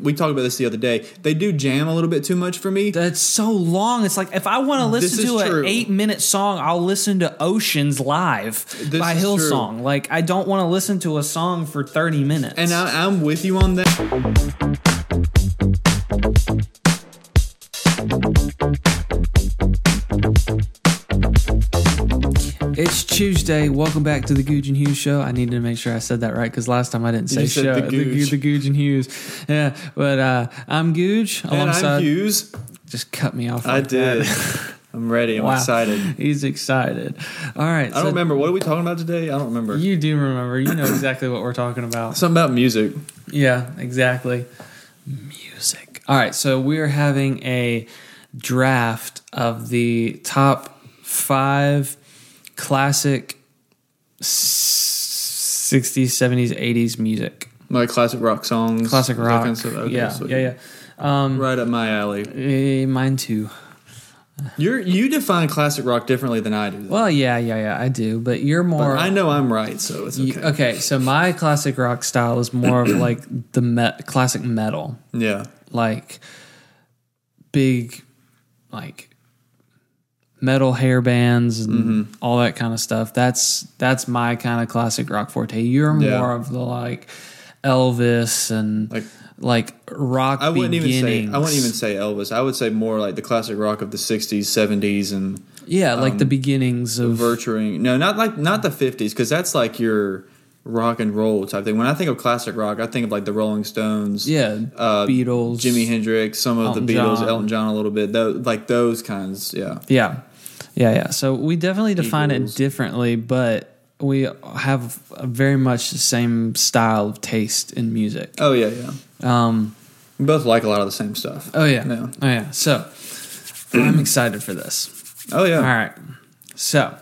We talked about this the other day. They do jam a little bit too much for me. That's so long. It's like if I want to listen to an true. eight minute song, I'll listen to Oceans Live This by is true. Hillsong. Like I don't want to listen to a song for thirty minutes. And I, I'm with you on that. Tuesday. Welcome back to the Gouge and Hughes show. I needed to make sure I said that right because last time I didn't say show. the The, Gouge. the Gouge and Hughes. Yeah, but uh, I'm Gouge And alongside. I'm Hughes. Just cut me off. I did. I'm ready. I'm Wow. excited. He's excited. All right. I don't remember. What are we talking about today? I don't remember. You do remember. You know exactly what we're talking about. Something about music. Yeah, exactly. Music. All right, so we're having a draft of the top five classic 60s, 70s, 80s music. Like classic rock songs. Classic rock. kind of. Okay, yeah, so- yeah, yeah. Um, Right up my alley. eh, mine too. You're you define classic rock differently than I do. though. Well, yeah, yeah, yeah, I do, but you're more. But I know I'm right, so it's you- okay. okay, so my classic rock style is more of like the me- classic metal. Yeah. like big like metal hair bands and Mm-hmm. all that kind of stuff. That's that's my kind of classic rock forte. You're Yeah. more of the like Elvis and Like- like, rock I wouldn't even say. I wouldn't even say Elvis. I would say more like the classic rock of the '60s, '70s, and yeah, like um, the beginnings of virtuing. No, not like not the '50s because that's like your rock and roll type thing. When I think of classic rock, I think of like the Rolling Stones, yeah uh, Beatles, Jimi Hendrix, some of Elton the Beatles, John. Elton John a little bit. Those, like those kinds. Yeah. Yeah. Yeah, yeah. So we definitely define Eagles. it differently, but we have very much the same style of taste in music. Oh yeah, yeah. Um, We both like a lot of the same stuff. Oh yeah. No. Oh yeah. So I'm excited for this. Oh yeah. All right. So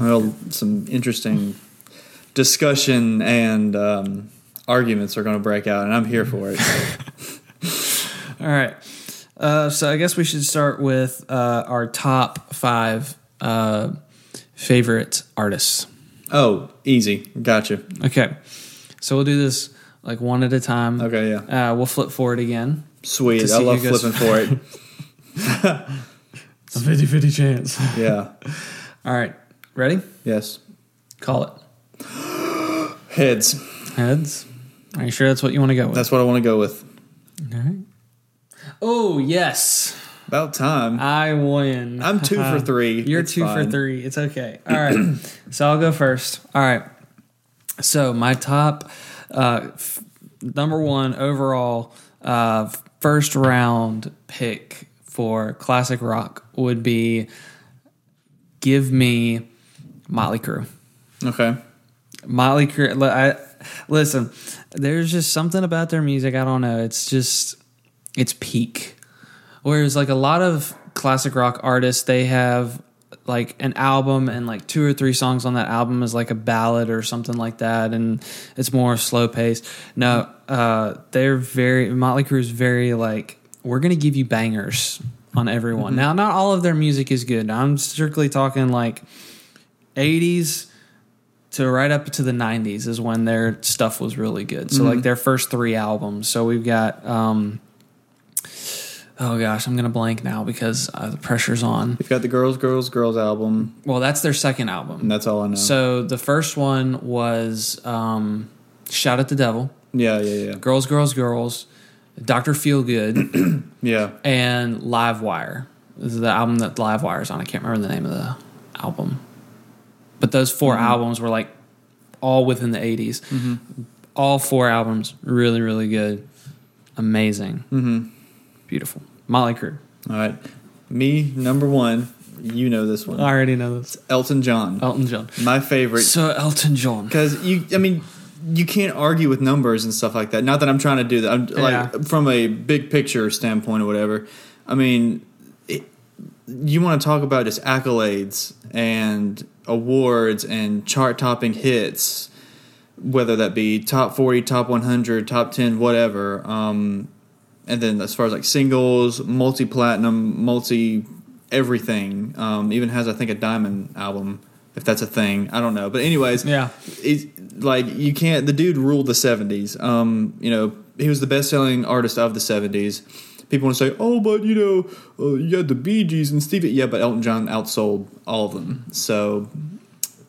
Well, some interesting discussion and um, arguments are going to break out, and I'm here for it. all right. Uh, so I guess we should start with uh, our top five uh, favorite artists. oh, easy. Gotcha. Okay. So we'll do this like one at a time. Okay, yeah. Uh, we'll flip forward again. Sweet. I love flipping for it. A 50 50 chance. Yeah. All right. Ready? Yes. Call it. Heads. Heads. Are you sure that's what you want to go with? That's what I want to go with. All right. Oh, yes. About time. I win. I'm two for three. You're It's two fine. for three. It's okay. All right. so I'll go first. All right. So my top uh, f- number one overall uh, first round pick for classic rock would be give me Motley Crue. Okay. Motley Crue. I, listen, there's just something about their music. I don't know. It's just it's peak. Whereas like a lot of classic rock artists, they have like an album and like two or three songs on that album is like a ballad or something like that, and it's more slow paced. No, uh, they're very Motley Crue is very like we're gonna give you bangers on everyone. Now, not all of their music is good. I'm strictly talking like 80s to right up to the 90s is when their stuff was really good. So like their first three albums. So we've got um oh gosh, I'm to blank now because uh, the pressure's on. You've got the Girls, Girls, Girls album, Well, that's their second album. and that's all I know. So the first one was um Shout at the Devil, yeah, yeah, yeah. Girls Girls Girls, Dr. Feelgood Yeah. and Livewire. This is the album that Livewire's on. I can't remember the name of the album. But those 4 Mm-hmm. albums were like all within the 80s. All four albums really, really good. Amazing. Mm-hmm. Beautiful. Motley Crue. All right. Me, number one. You know this one. I already know this. Elton John. Elton John. My favorite. So Elton John. Because you, I mean, you can't argue with numbers and stuff like that. Not that I'm trying to do that. I'm Yeah. like from a big picture standpoint or whatever. I mean, it, you want to talk about just accolades and awards and chart topping hits, whether that be top 40, top 100, top 10, whatever. Um, and then as far as like singles, multi platinum, multi everything, um, even has I think a diamond album if that's a thing. I don't know, but anyways, Yeah. it's like you can't. The dude ruled the seventies. Um, you know, he was the best selling artist of the '70s. People want to say, "Oh, but you know, uh, you had the Bee Gees and Stevie." Yeah, but Elton John outsold all of them. So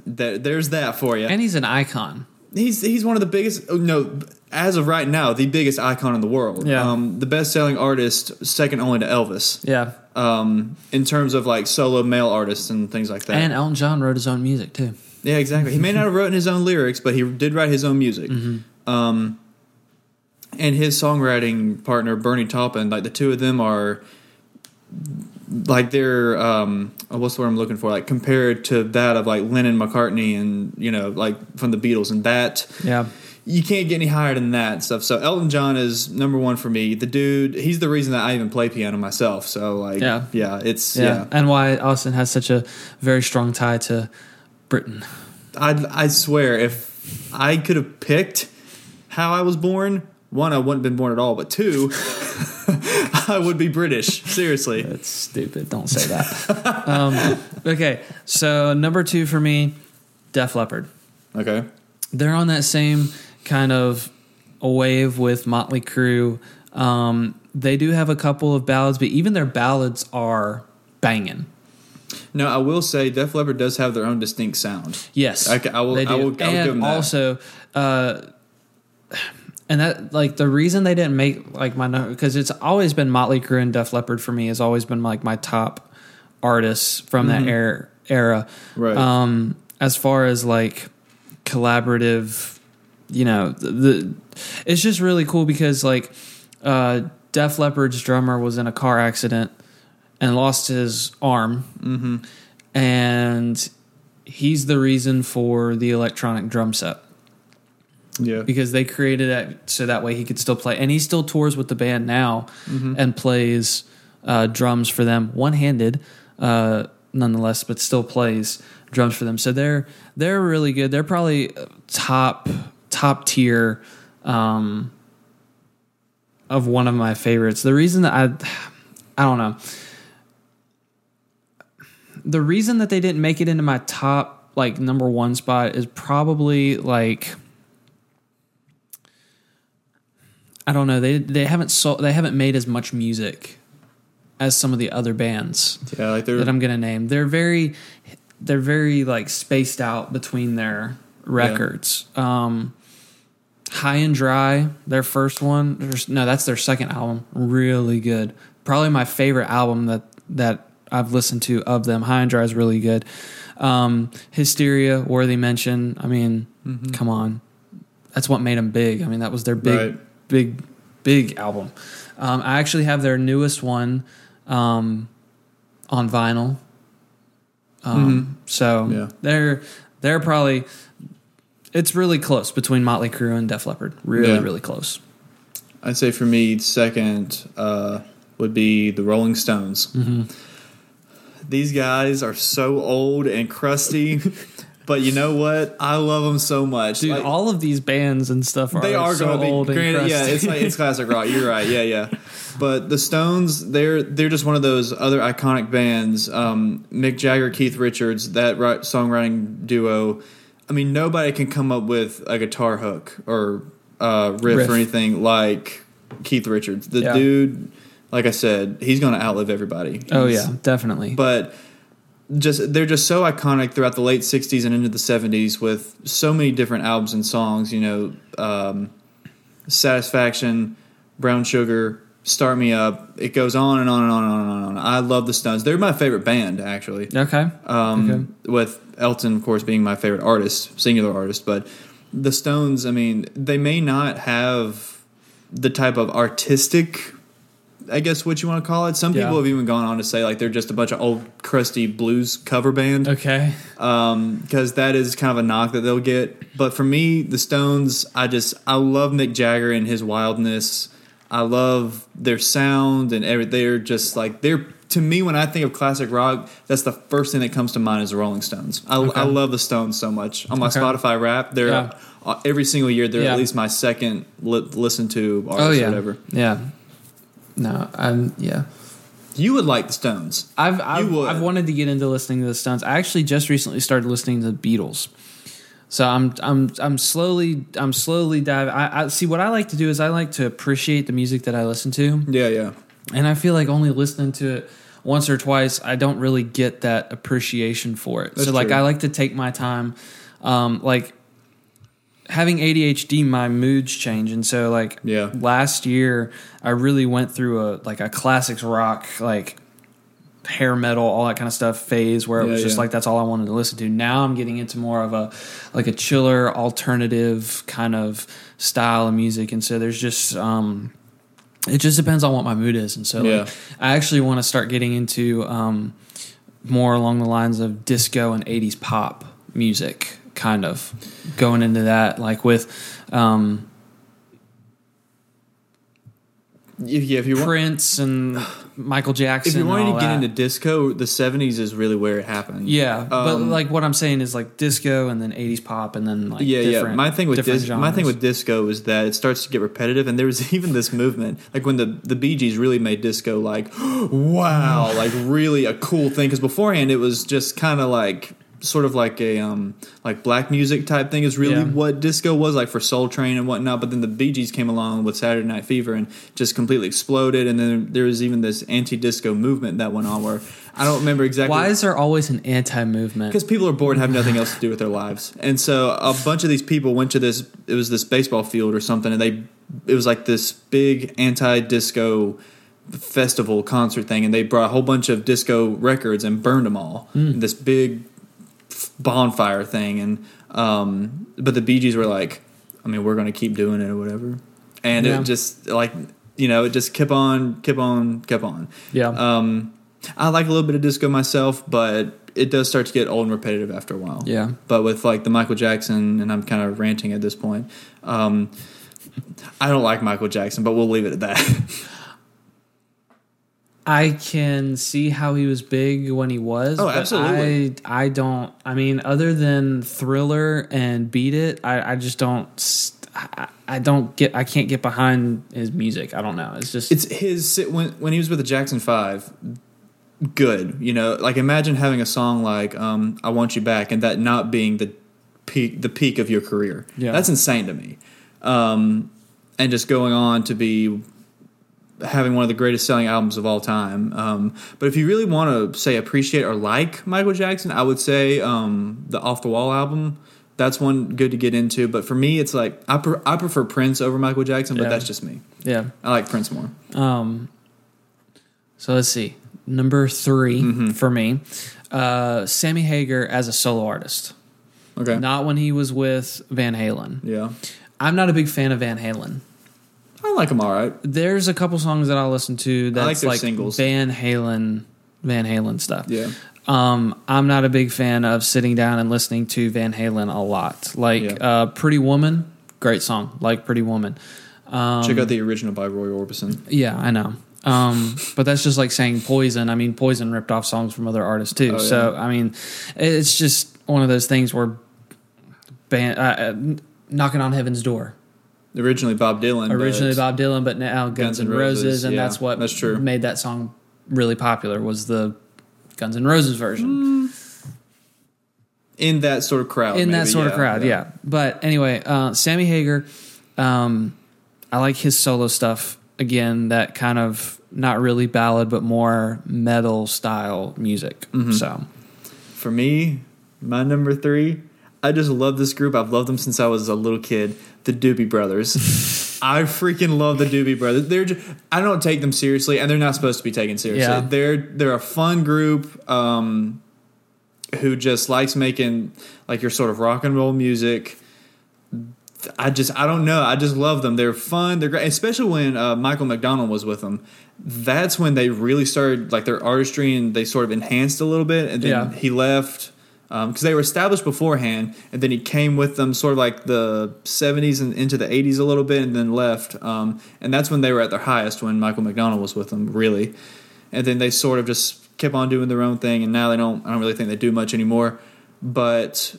there, there's that for you. And he's an icon. He's he's one of the biggest. oh, No, as of right now, the biggest icon in the world. Yeah. Um, the best selling artist, second only to Elvis. Yeah. Um, in terms of like solo male artists and things like that. And Elton John wrote his own music too. Yeah, exactly. He may not have written his own lyrics, but he did write his own music. Um, and his songwriting partner Bernie Taupin, like the two of them are like they're um, oh, what's the word I'm looking for? Like compared to that of like Lennon, McCartney, and you know, like from the Beatles, and that Yeah. you can't get any higher than that and stuff. So Elton John is number one for me. The dude, he's the reason that I even play piano myself. So like, Yeah. yeah, it's Yeah. yeah. And why Austin has such a very strong tie to Britain. I I swear, if I could have picked how I was born, one, I wouldn't have been born at all, but two, I would be British. Seriously. That's stupid. Don't say that. um, okay. So number two for me, Def Leppard. Okay. they're on that same kind of a wave with Motley Crue. Um, they do have a couple of ballads, but even their ballads are banging. No, I will say Def Leppard does have their own distinct sound. Yes, I I will- They do. I will- I will give and them that. also, uh, and that like the reason they didn't make like my because it's always been Motley Crue and Def Leppard for me has always been like my top artists from that era. Era, Mm-hmm. Right. Um, as far as like collaborative, you know, the, the it's just really cool because like uh, Def Leppard's drummer was in a car accident and lost his arm, Mm-hmm. and he's the reason for the electronic drum set Yeah. because they created it so that way he could still play. And he still tours with the band now Mm-hmm. and plays uh, drums for them one handed uh, nonetheless but still plays drums for them. So they're they're really good. They're probably uh, top top tier um, of one of my favorites. The reason that I I don't know. The reason that they didn't make it into my top like number one spot is probably like I don't know they they haven't sold they haven't made as much music as some of the other bands Yeah, like that I'm gonna name. They're very they're very like spaced out between their records. Um, High and Dry, their first one. No, that's their second album. Really good. Probably my favorite album that that I've listened to of them. High and Dry is really good. Um, Hysteria, worthy mention. I mean, come on, that's what made them big. I mean, that was their big, Right. Big, big album. Um, I actually have their newest one um, on vinyl. Um, So Yeah. they're they're probably it's really close between Motley Crue and Def Leppard. Really, Yeah. really close. I'd say for me, second uh, would be the Rolling Stones. Mm-hmm. These guys are so old and crusty, but you know what? I love them so much. Dude, Like, all of these bands and stuff are they are so be old and granted, yeah, it's like it's classic rock. You're right. Yeah, yeah. But the Stones, they're they're just one of those other iconic bands. Um, Mick Jagger, Keith Richards, that right, songwriting duo. I mean, nobody can come up with a guitar hook or uh, riff, Riff. or anything like Keith Richards. The Yeah. dude, like I said, he's going to outlive everybody. oh He's- yeah, definitely. but just they're just so iconic throughout the late 60s and into the 70s with so many different albums and songs you know um, satisfaction brown sugar start me up. It goes on and on and on and on and on. I love the stones. They're my favorite band actually. Okay. um, with elton of course being my favorite artist singular artist but the stones i mean they may not have the type of artistic I guess what you want to call it. Some Yeah. people have even gone on to say like they're just a bunch of old crusty blues cover band Okay. because that is kind of a knock that they'll get. But for me, the Stones, I just I love Mick Jagger and his wildness. I love their sound and every. They're just like they're to me when I think of classic rock. That's the first thing that comes to mind is the Rolling Stones. I, Okay. I love the Stones so much. On my Okay. Spotify rap, they're Yeah. uh, every single year they're Yeah. at least my second li- listen to artist Oh or yeah. whatever. Yeah. No, I'm yeah. You would like the Stones. I've I've, would. I've wanted to get into listening to the Stones. I actually just recently started listening to the Beatles. So I'm I'm I'm slowly I'm slowly diving. I, I see what I like to do is I like to appreciate the music that I listen to, Yeah, yeah. and I feel like only listening to it once or twice, I don't really get that appreciation for it. That's so like true. I like to take my time, um, like having ADHD, my moods change, and so like Yeah. last year I really went through a like a classics rock like hair metal all that kind of stuff phase where it Yeah, was just yeah. like that's all I wanted to listen to. Now I'm getting into more of a like a chiller alternative kind of style of music, and so there's just um it just depends on what my mood is, and so Yeah. like, I actually want to start getting into um more along the lines of disco and 80s pop music kind of going into that like with um If, yeah, if you want, Prince and Michael Jackson. if wanting all to get that. into disco, the '70s is really where it happened. yeah, but Um, like what I'm saying is like disco and then 80s pop and then like yeah, yeah. My thing with dis- my thing with disco is that it starts to get repetitive, and there was even this movement, like when the the Bee Gees really made disco like, wow, like really a cool thing. Because beforehand, it was just kind of like sort of like a um like black music type thing is really Yeah. what disco was like for Soul Train and whatnot. But then the Bee Gees came along with Saturday Night Fever and just completely exploded. And then there was even this anti disco movement that went on where I don't remember exactly Why is there always an anti-movement? because people are bored and have nothing else to do with their lives, and so a bunch of these people went to this. It was this baseball field or something, and they it was like this big anti-disco festival concert thing, and they brought a whole bunch of disco records and burned them all. in This big bonfire thing, and um, but the Bee Gees were like, I mean, we're going to keep doing it or whatever, and Yeah. it just like you know, it just kept on, kept on, kept on. yeah, Um, I like a little bit of disco myself, but it does start to get old and repetitive after a while. yeah. But with like the Michael Jackson, and I'm kind of ranting at this point. Um, I don't like Michael Jackson, but we'll leave it at that. I can see how he was big when he was. Oh, absolutely. I I don't. I mean, other than Thriller and Beat It, I, I just don't. I don't get. I can't get behind his music. I don't know. It's just. it's his when when he was with the Jackson Five. Good, you know, like imagine having a song like um, "I Want You Back" and that not being the peak the peak of your career. Yeah. that's insane to me. Um, and just going on to be having one of the greatest selling albums of all time. Um, but if you really want to say appreciate or like Michael Jackson, I would say um, the Off the Wall album. That's one good to get into. But for me, it's like I, pre- I prefer Prince over Michael Jackson, but Yeah. that's just me. yeah. I like Prince more. Um. So let's see. Number 3 Mm-hmm. for me, uh, Sammy Hagar as a solo artist. Okay. Not when he was with Van Halen. yeah. I'm not a big fan of Van Halen. I like them all right. There's a couple songs that I'll listen to I like that's their like, singles. Van Halen, Van Halen stuff. Yeah. Um, I'm not a big fan of sitting down and listening to Van Halen a lot. Like Yeah. uh, "Pretty Woman," great song. Like "Pretty Woman." Um, Check out the original by Roy Orbison. Yeah, I know. Um, but that's just like saying Poison. I mean, Poison ripped off songs from other artists too. Oh, yeah. So I mean, it's just one of those things where band, uh, uh, knocking on heaven's door. Originally Bob Dylan. Originally Bob Dylan, but now Guns, Guns N' Roses, Roses, and yeah, that's what that's true. made that song really popular was the Guns N' Roses version. in that sort of crowd. in that maybe, sort of crowd, yeah. But anyway, uh, Sammy Hagar, um, I like his solo stuff again. That kind of not really ballad, but more metal style music. Mm-hmm. So For me, my number three, I just love this group. I've loved them since I was a little kid. The Doobie Brothers. I freaking love the Doobie Brothers. They're just, I don't take them seriously, and they're not supposed to be taken seriously. Yeah. They're they're a fun group um, who just likes making like your sort of rock and roll music. I just I don't know. I just love them. They're fun. They're great, especially when uh, Michael McDonald was with them. That's when they really started like their artistry and they sort of enhanced a little bit. And then Yeah. he left because they were established beforehand, and then he came with them sort of like the '70s and into the '80s a little bit, and then left. Um, and that's when they were at their highest when Michael McDonald was with them, really. And then they sort of just kept on doing their own thing, and now they don't. I don't really think they do much anymore. But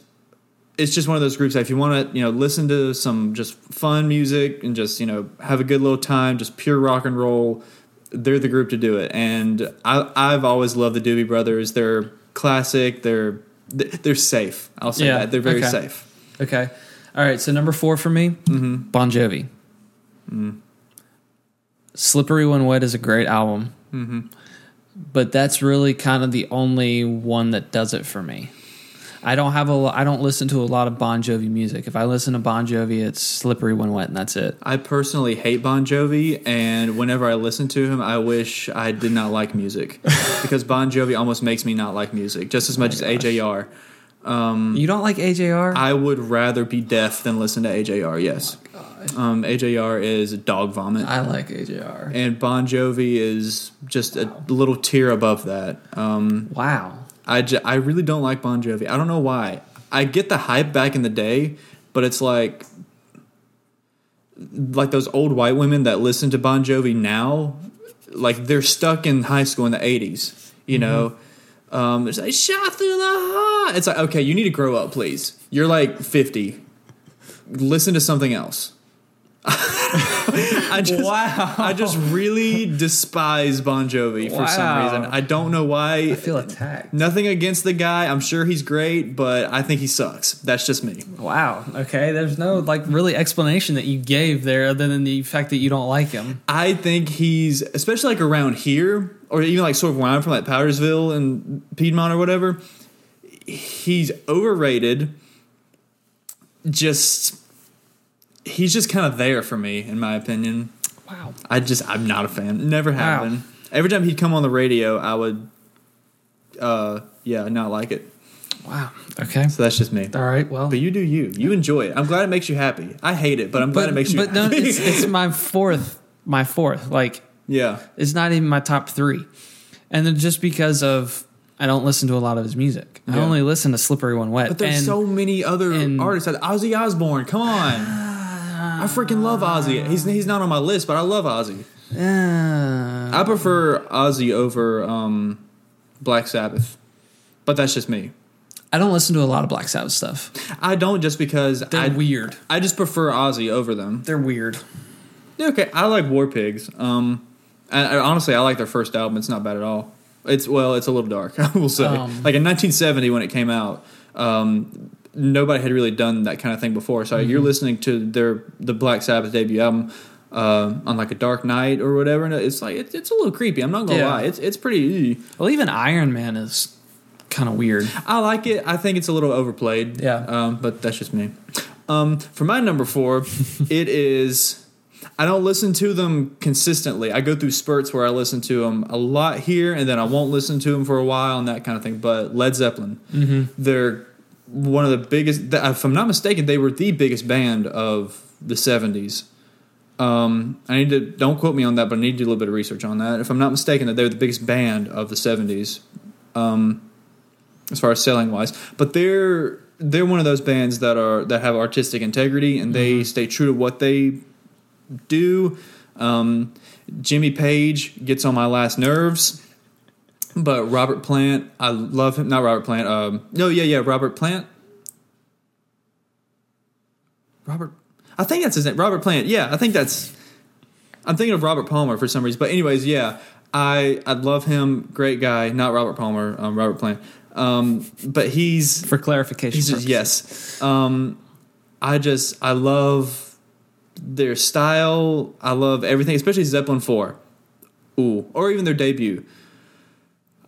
it's just one of those groups that if you want to, you know, listen to some just fun music and just you know have a good little time, just pure rock and roll, they're the group to do it. And I, I've always loved the Doobie Brothers. They're classic. They're they're safe. I'll say Yeah, that they're very okay. safe. Okay. All right. So number four for me, Mm-hmm. Bon Jovi. Mm. Slippery When Wet is a great album, Mm-hmm. but that's really kind of the only one that does it for me. I don't have a. I don't listen to a lot of Bon Jovi music. If I listen to Bon Jovi, it's Slippery When Wet, and that's it. I personally hate Bon Jovi, and whenever I listen to him, I wish I did not like music because Bon Jovi almost makes me not like music just as much as AJR. You don't like AJR? I would rather be deaf than listen to AJR. Yes, um, AJR is dog vomit, I like AJR. and Bon Jovi is just a little tier above that. Um, Wow. I, j- I really don't like Bon Jovi. I don't know why. I get the hype back in the day, but it's like like those old white women that listen to Bon Jovi now, like they're stuck in high school in the eighties. You know, um, it's like shot through the heart. It's like okay, you need to grow up, please. You're like fifty. Listen to something else. I just, Wow. I just really despise Bon Jovi for some reason. I don't know why. I feel attacked. Nothing against the guy. I'm sure he's great, but I think he sucks. That's just me. Wow. Okay. There's no like really explanation that you gave there, other than the fact that you don't like him. I think he's, especially like around here, or even like sort of where I'm from, like Powdersville and Piedmont or whatever. He's overrated. Just, he's just kind of there for me, in my opinion. Wow. I just, I'm not a fan. Never have Wow. been. Every time he'd come on the radio, I would, uh, yeah, not like it. Wow. Okay. So that's just me. All right. Well. But you do you. You enjoy it. I'm glad it makes you happy. I hate it, but I'm glad it makes you but no, happy. it's, it's my fourth. My fourth. Like yeah. it's not even my top three, and then just because of I don't listen to a lot of his music. I only listen to Slippery When Wet. But there's and so many other and- artists. Ozzy Osbourne. Come on. I freaking love Ozzy. He's he's not on my list, but I love Ozzy. Uh, I prefer Ozzy over um, Black Sabbath. But that's just me. I don't listen to a lot of Black Sabbath stuff. I don't just because They're I weird. I just prefer Ozzy over them. They're weird. Yeah, okay, I like War Pigs. Um, and I, honestly, I like their first album. It's not bad at all. It's well, it's a little dark. I will say. Um, like in 1970 when it came out, um, nobody had really done that kind of thing before. So you're listening to their the Black Sabbath debut album. Uh, on like a dark night or whatever, and it's like it's, it's a little creepy. I'm not gonna Yeah. lie, it's it's pretty. Well, even Iron Man is kind of weird. I like it. I think it's a little overplayed. Yeah. Um, but that's just me. Um, for my number four, it is. I don't listen to them consistently. I go through spurts where I listen to them a lot here, and then I won't listen to them for a while, and that kind of thing. But Led Zeppelin, Mm-hmm. they're one of the biggest. If I'm not mistaken, they were the biggest band of the '70s. Um, I need to don't quote me on that, but I need to do a little bit of research on that. If I'm not mistaken, that they were the biggest band of the '70s as far as selling wise. But they're they're one of those bands that are that have artistic integrity and they stay true to what they do. Um, Jimmy Page gets on my last nerves, but Robert Plant, I love him. Not Robert Plant. Um, no, yeah, yeah, Robert Plant. Robert, I think that's his name. Robert Plant. Yeah, I think that's. I'm thinking of Robert Palmer for some reason, but anyways, yeah, I I love him. Great guy. Not Robert Palmer. Um, Robert Plant. Um, but he's For clarification, he's just yes. Um, I just I love their style. I love everything, especially Zeppelin four. Ooh, or even their debut.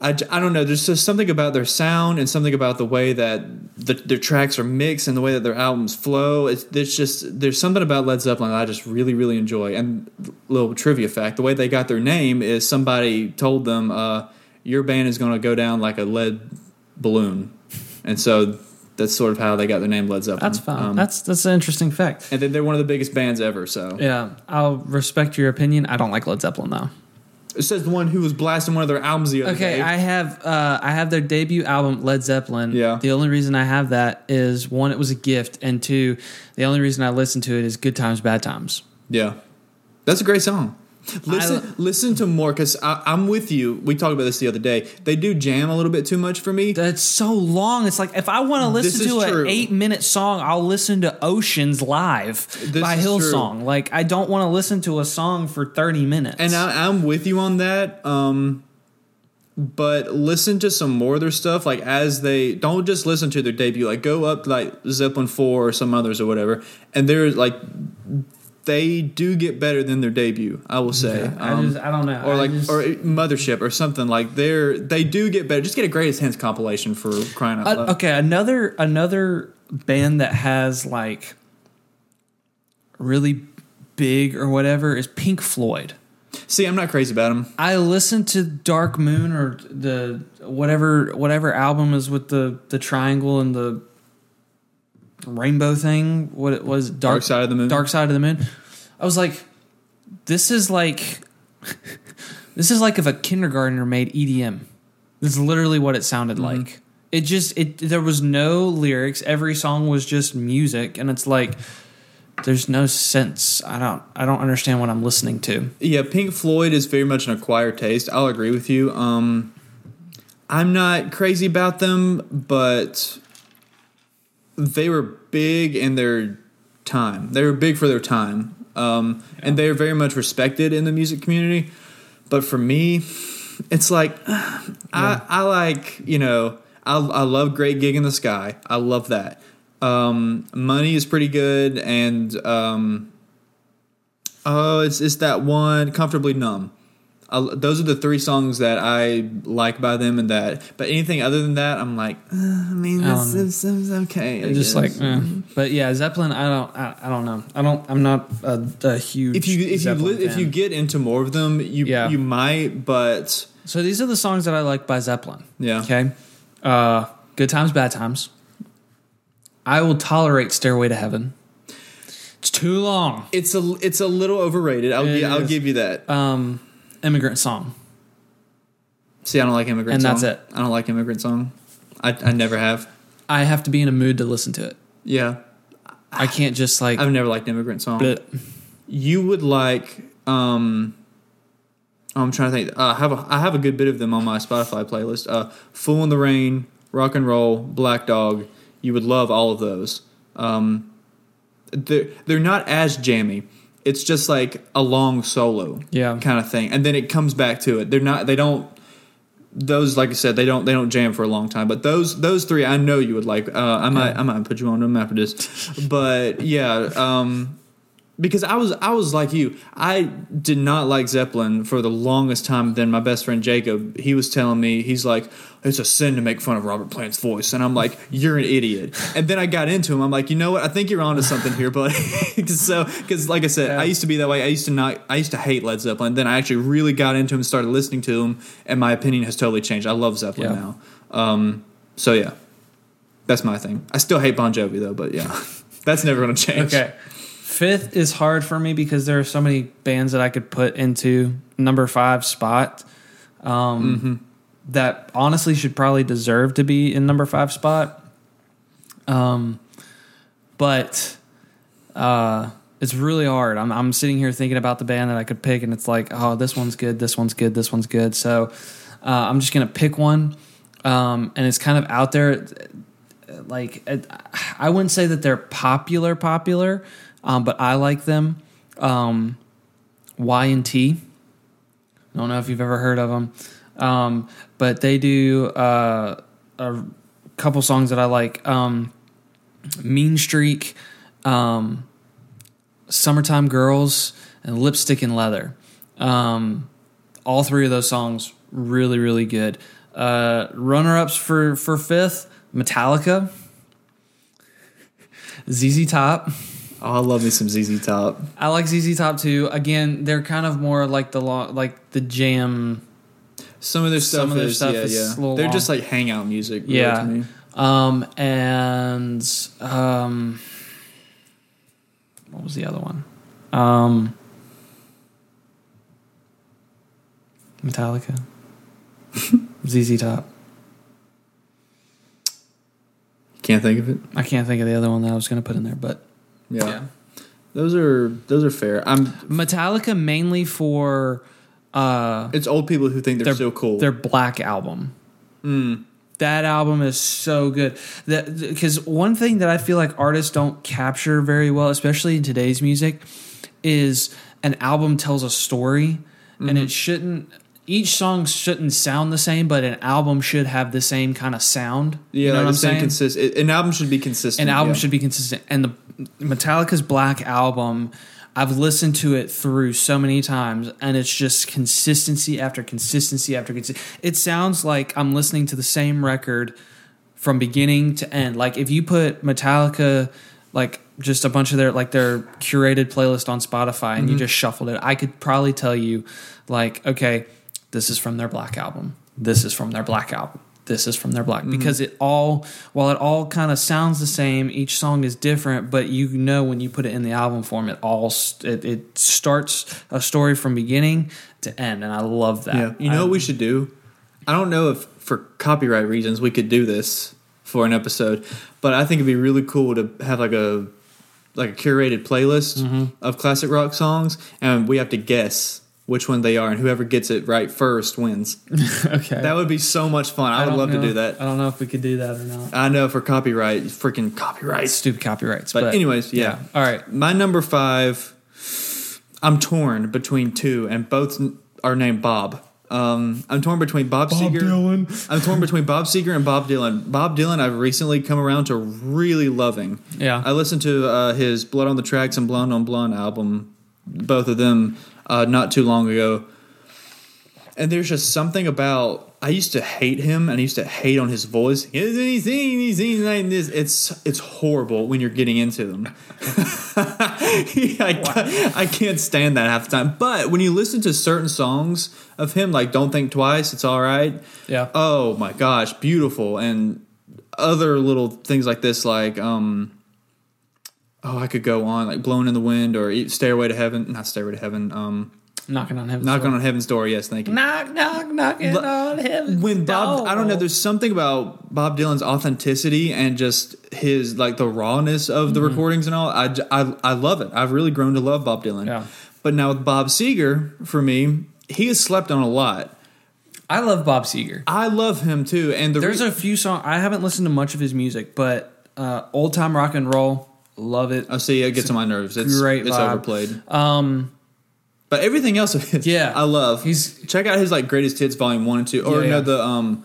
I, I don't know. There's just something about their sound and something about the way that the, their tracks are mixed and the way that their albums flow. It's, it's just there's something about Led Zeppelin that I just really really enjoy. And little trivia fact: the way they got their name is somebody told them, uh, "Your band is going to go down like a lead balloon," and so that's sort of how they got their name, Led Zeppelin. That's fine. Um, that's that's an interesting fact. and then they're one of the biggest bands ever. So Yeah, I'll respect your opinion. I don't like Led Zeppelin though. It says the one who was blasting one of their albums the other Okay, day. I have uh, I have their debut album Led Zeppelin. Yeah. The only reason I have that is one, it was a gift, and two, the only reason I listen to it is Good Times, Bad Times. Yeah, that's a great song. Listen, listen to more because I'm with you. We talked about this the other day. They do jam a little bit too much for me. That's so long. It's like if I want to listen to an eight minute song, I'll listen to Oceans Live This by is true. Hillsong. Like I don't want to listen to a song for thirty minutes. and I, I'm with you on that. Um, but listen to some more of their stuff. Like as they don't just listen to their debut. Like go up like Zeppelin four or some others or whatever, and they're like they do get better than their debut. I will say. I Um, just- I don't know. Or like just- or Mothership or something like they're they do get better. Just get a greatest hits compilation for crying out Uh, loud. okay, another another band that has like really big or whatever is Pink Floyd. See, I'm not crazy about them. I listened to Dark Moon or the whatever whatever album is with the the triangle and the rainbow thing. What it was, Dark Side of the Moon? Dark Side of the Moon. I was like, this is like, this is like if a kindergartner made EDM. This is literally what it sounded Mm-hmm. like. It just it there was no lyrics. Every song was just music, and it's like there's no sense. I don't I don't understand what I'm listening to. Yeah, Pink Floyd is very much an acquired taste. I'll agree with you. Um, I'm not crazy about them, but they were big in their time. They were big for their time, um, and they are very much respected in the music community. But for me, it's like I, I like you know I, I love Great Gig in the Sky. I love that. Um, Money is pretty good, and um, Oh, it's it's that one, comfortably numb. I, those are the three songs that I like by them, and that. But anything other than that, I'm like, uh, I mean, this, don't know. this, this is okay. I just like, eh. but yeah, Zeppelin. I don't. I, I don't know. I don't. I'm not a, a huge. if you if Zeppelin you li- if you get into more of them, you Yeah. you might. But So these are the songs that I like by Zeppelin. yeah, Okay. Uh, good times, bad times. I will tolerate Stairway to Heaven. It's too long. it's a it's a little overrated. I'll gi- I'll give you that. Um, Immigrant Song. See, I don't like immigrant. and song. that's it. I don't like immigrant song. I I never have. I have to be in a mood to listen to it. Yeah, I can't just like. I've never liked immigrant song. But you would like um I'm trying to think. Uh, I have a I have a good bit of them on my Spotify playlist. Uh, "Fool in the Rain," "Rock and Roll," "Black Dog." You would love all of those. Um, they're they're not as jammy. It's just like a long solo, Yeah. kind of thing, and then it comes back to it. They're not. They don't. Those, like I said, they don't. They don't jam for a long time. But those those three, I know you would like. Uh, I might I might put you on them after this. But yeah, um, because I was I was like you. I did not like Zeppelin for the longest time. Then my best friend Jacob, he was telling me he's like, it's a sin to make fun of Robert Plant's voice, and I'm like, you're an idiot. And then I got into him. I'm like, you know what? I think you're onto something here, but so because like I said, Yeah. I used to be that way. I used to not. I used to hate Led Zeppelin. Then I actually really got into him, and started listening to him, and my opinion has totally changed. I love Zeppelin Yeah. now. Um, so yeah, that's my thing. I still hate Bon Jovi though, but yeah, that's never going to change. okay. Fifth is hard for me because there are so many bands that I could put into number five spot. Um, That honestly should probably deserve to be in number five spot. Um, but uh, it's really hard. I'm I'm sitting here thinking about the band that I could pick, and it's like, oh, this one's good, this one's good, this one's good. So uh, I'm just gonna pick one, um, and it's kind of out there. Like it- I wouldn't say that they're popular, popular, um, but I like them. Um, Y and T. I don't know if you've ever heard of them, um, but they do uh, a couple songs that I like. Um, mean Streak, um, Summertime Girls, and Lipstick and Leather. Um, all three of those songs really, really good. Uh, Runner ups for for fifth, Metallica, ZZ Top. Oh, I love me some ZZ Top. I like ZZ Top too. Again, they're kind of more like the like the jam. Some of their Some stuff of their is stuff yeah, is yeah. They're long. just like hangout music. really, Yeah. Um, and um, what was the other one? Um, Metallica, ZZ Top. Can't think of it. I can't think of the other one that I was going to put in there, but Yeah. yeah. those are those are fair. I'm. Metallica mainly for uh, It's old people who think they're, their so cool. Their Black album. Mm. That album is so good. That because one thing that I feel like artists don't capture very well, especially in today's music, is an album tells a story, and it shouldn't. Each song shouldn't sound the same, but an album should have the same kind of sound. Yeah, you know like what I'm saying? consist. An album should be consistent. An album yeah. should be consistent. And the Metallica's Black Album, I've listened to it through so many times, and it's just consistency after consistency after consistency. It sounds like I'm listening to the same record from beginning to end. Like if you put Metallica, like just a bunch of their like their curated playlist on Spotify, and you mm-hmm. just shuffled it, I could probably tell you, like, okay, this is from their Black Album. This is from their Black Album. This is from their Black because it all, while it all kind of sounds the same, each song is different. But you know when you put it in the album form, it all it, it starts a story from beginning to end, and I love that. Yeah. You know I- what we should do? I don't know if for copyright reasons we could do this for an episode, but I think it'd be really cool to have like a like a curated playlist Mm-hmm. of classic rock songs, and we have to guess which one they are, and whoever gets it right first wins. okay. That would be so much fun. I, would don't love to do that. I don't know if we could do that or not. I know for copyright, freaking copyright. Stupid copyrights. But, anyways, yeah. All right. My number five, I'm torn between two, and both are named Bob. Um, I'm torn between Bob, Seger. Dylan. I'm torn between Bob Seger and Bob Dylan. Bob Dylan, I've recently come around to really loving. Yeah. I listened to uh, his Blood on the Tracks and Blonde on Blonde album, both of them, uh, not too long ago. And there's just something about I used to hate him and I used to hate on his voice. Isn't he singing? He's singing like this. It's it's horrible when you're getting into them. I, I can't stand that half the time. But when you listen to certain songs of him, like "Don't Think Twice," it's all right. Yeah. Oh my gosh, beautiful, and other little things like this, like um, oh, I could go on, like "Blown in the Wind" or "Stairway to Heaven," not "Stairway to Heaven." Um, Knocking on heaven's door. "Knocking door. on Heaven's Door." Yes, thank you. Knock, knock, knocking But on heaven's when Bob, door. I don't know. There's something about Bob Dylan's authenticity and just his like the rawness of Mm-hmm. the recordings and all. I, I I love it. I've really grown to love Bob Dylan. Yeah. But now with Bob Seger, for me, he has slept on a lot. I love Bob Seger. I love him too. And the There's re- a few songs I haven't listened to much of his music, but uh, old time rock and roll, love it. I see it gets on my nerves. It's great It's vibe. overplayed. Um, But everything else of his, Yeah. I love. He's- check out his like greatest hits volume one and two, or Yeah, no, yeah. the um,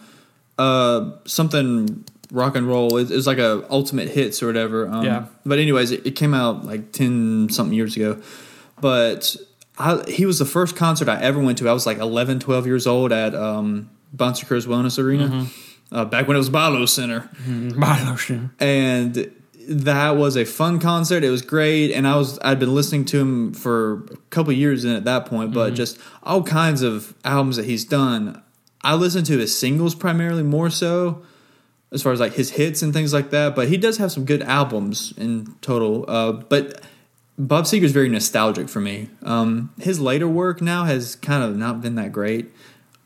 uh, something rock and roll. It, it's like a ultimate hits or whatever. Um, Yeah. But anyways, it, it came out like ten something years ago. But I, he was the first concert I ever went to. I was like 11, 12 years old at um, Bon Secours Wellness Arena, Mm-hmm. uh, back when it was BI-LO Center Marlowe. and that was a fun concert. It was great, and I was I'd been listening to him for a couple years in at that point, but just all kinds of albums that he's done. I listen to his singles primarily more so, as far as like his hits and things like that. But he does have some good albums in total. Uh, but Bob Seger is very nostalgic for me. Um, his later work now has kind of not been that great.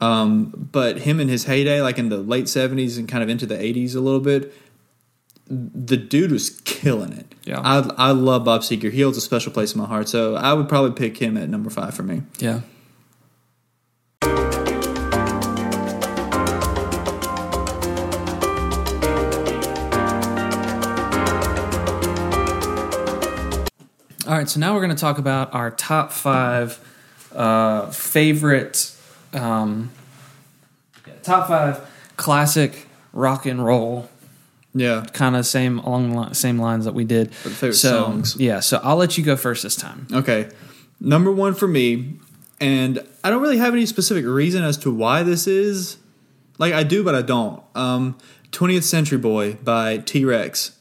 Um, but him in his heyday, like in the late seventies and kind of into the eighties a little bit, the dude was killing it. Yeah. I I love Bob Seger. He holds a special place in my heart. So I would probably pick him at number five for me. Yeah. All right, so now we're going to talk about our top five uh, favorite, um, top five classic rock and roll Yeah. kind of same along the li- same lines that we did. the favorite so, songs. Yeah, so I'll let you go first this time. Okay. Number one for me, and I don't really have any specific reason as to why this is. Like I do, but I don't. Um, 20th Century Boy by T Rex.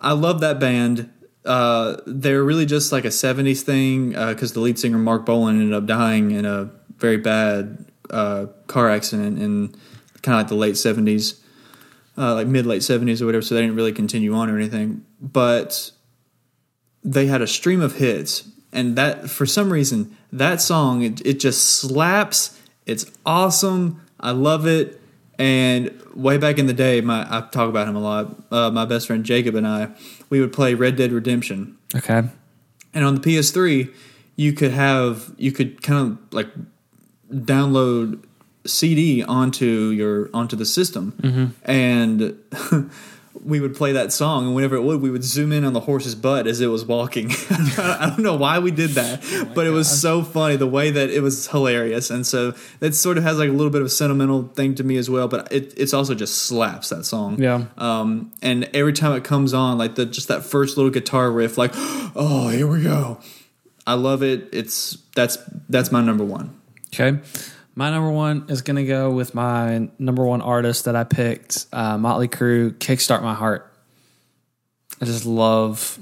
I love that band. Uh, they're really just like a 70s thing because the lead singer Marc Bolan ended up dying in a very bad uh, car accident in kind of like the late 70s, uh, like mid late 70s or whatever. So they didn't really continue on or anything. But they had a stream of hits and that for some reason that song it, it just slaps it's awesome i love it and way back in the day my i talk about him a lot uh, my best friend jacob and i we would play red dead redemption Okay. and on the ps3 you could have you could kind of like download cd onto your onto the system and we would play that song, and whenever it would, we would zoom in on the horse's butt as it was walking. I don't know why we did that, but it was so funny the way that it was hilarious, and so that sort of has like a little bit of a sentimental thing to me as well. But it, it's also just slaps that song. Yeah. Um, and every time it comes on, like the just that first little guitar riff, like, oh, here we go. I love it. It's that's that's my number one. Okay. My number one is going to go with my number one artist that I picked, uh, Motley Crue, Kickstart My Heart. I just love,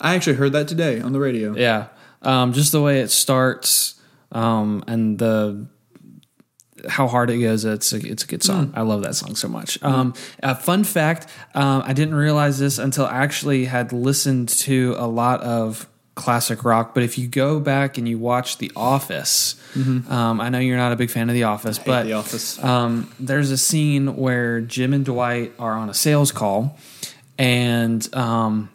I actually heard that today on the radio. yeah, um, just the way it starts um, and the how hard it goes. It's a, it's a good song. I love that song so much. Um, a fun fact: um, I didn't realize this until I actually had listened to a lot of classic rock. But if you go back and you watch The Office, um, I know you're not a big fan of The Office, but The Office. um, there's a scene where Jim and Dwight are on a sales call, and um,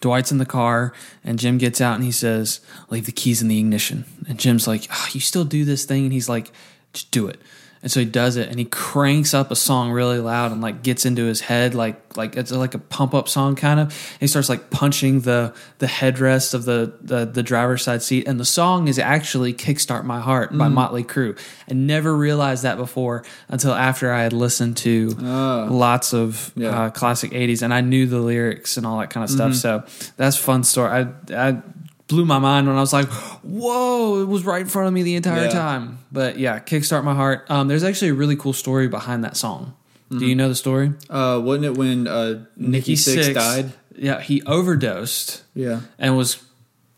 Dwight's in the car, and Jim gets out and he says, "Leave the keys in the ignition." And Jim's like, oh, "You still do this thing?" And he's like, "Just do it." And so he does it, and he cranks up a song really loud and like gets into his head, like like it's like a pump up song kind of. And he starts like punching the the headrest of the the, the driver's side seat, and the song is actually "Kickstart My Heart" by mm. Motley Crue. I never realized that before until after I had listened to ah. lots of Yeah. uh, classic '80s, and I knew the lyrics and all that kind of stuff. Mm-hmm. So that's fun story. I I blew my mind when I was like, "Whoa!" It was right in front of me the entire Yeah. time. But yeah, kickstart my heart. Um, there's actually a really cool story behind that song. Do you know the story? Uh, wasn't it when uh, Nikki Sixx died? Yeah, he overdosed Yeah. and was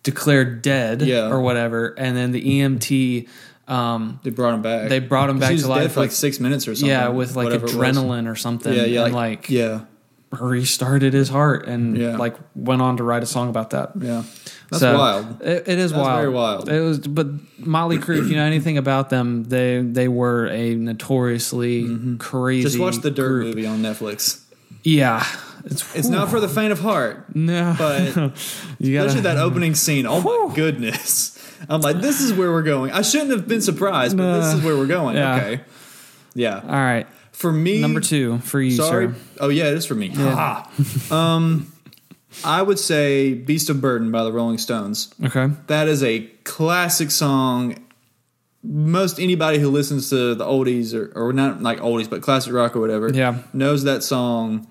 declared dead Yeah. or whatever, and then the EMT. Um, They brought him back. They brought him back to life for like with- six minutes or something. yeah, with like whatever it was. adrenaline or something. Yeah, yeah, like, like yeah, restarted his heart and Yeah. like went on to write a song about that. yeah. That's So, wild. It, it is That's wild. very wild. It was, but Motley Crue. if you know anything about them, they they were a notoriously crazy. Mm-hmm. Just watch the Dirt group. movie on Netflix. Yeah, it's It's not for the faint of heart, no, but you gotta, especially that opening scene. Oh my goodness! I'm like, this is where we're going. I shouldn't have been surprised, but this is where we're going. Yeah. Okay, yeah. All right, For me, number two for you, Sorry. sir. Oh yeah, it is for me. Ha. um, I would say "Beast of Burden" by the Rolling Stones. Okay, That is a classic song. Most anybody who listens to the oldies or, or not like oldies, but classic rock or whatever, Yeah. knows that song.